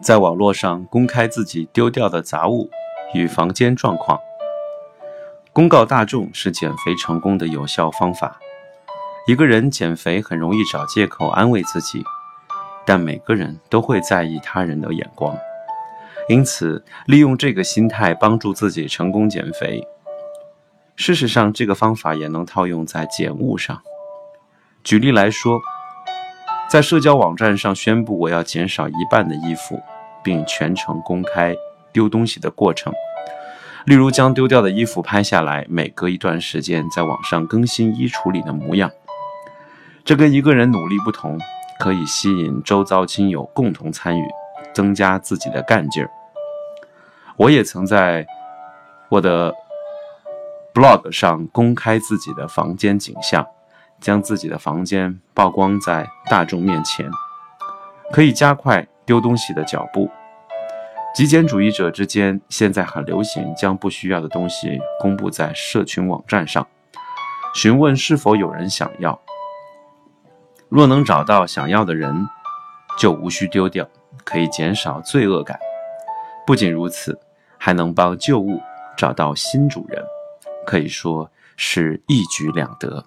在网络上公开自己丢掉的杂物与房间状况，公告大众是减肥成功的有效方法。一个人减肥很容易找借口安慰自己，但每个人都会在意他人的眼光，因此利用这个心态帮助自己成功减肥。事实上，这个方法也能套用在减物上。举例来说。在社交网站上宣布我要减少一半的衣服，并全程公开丢东西的过程，例如将丢掉的衣服拍下来，每隔一段时间在网上更新衣橱里的模样。这跟一个人努力不同，可以吸引周遭亲友共同参与，增加自己的干劲儿。我也曾在我的 blog 上公开自己的房间景象。将自己的房间曝光在大众面前，可以加快丢东西的脚步。极简主义者之间现在很流行将不需要的东西公布在社群网站上，询问是否有人想要。若能找到想要的人，就无需丢掉，可以减少罪恶感。不仅如此，还能帮旧物找到新主人，可以说是一举两得。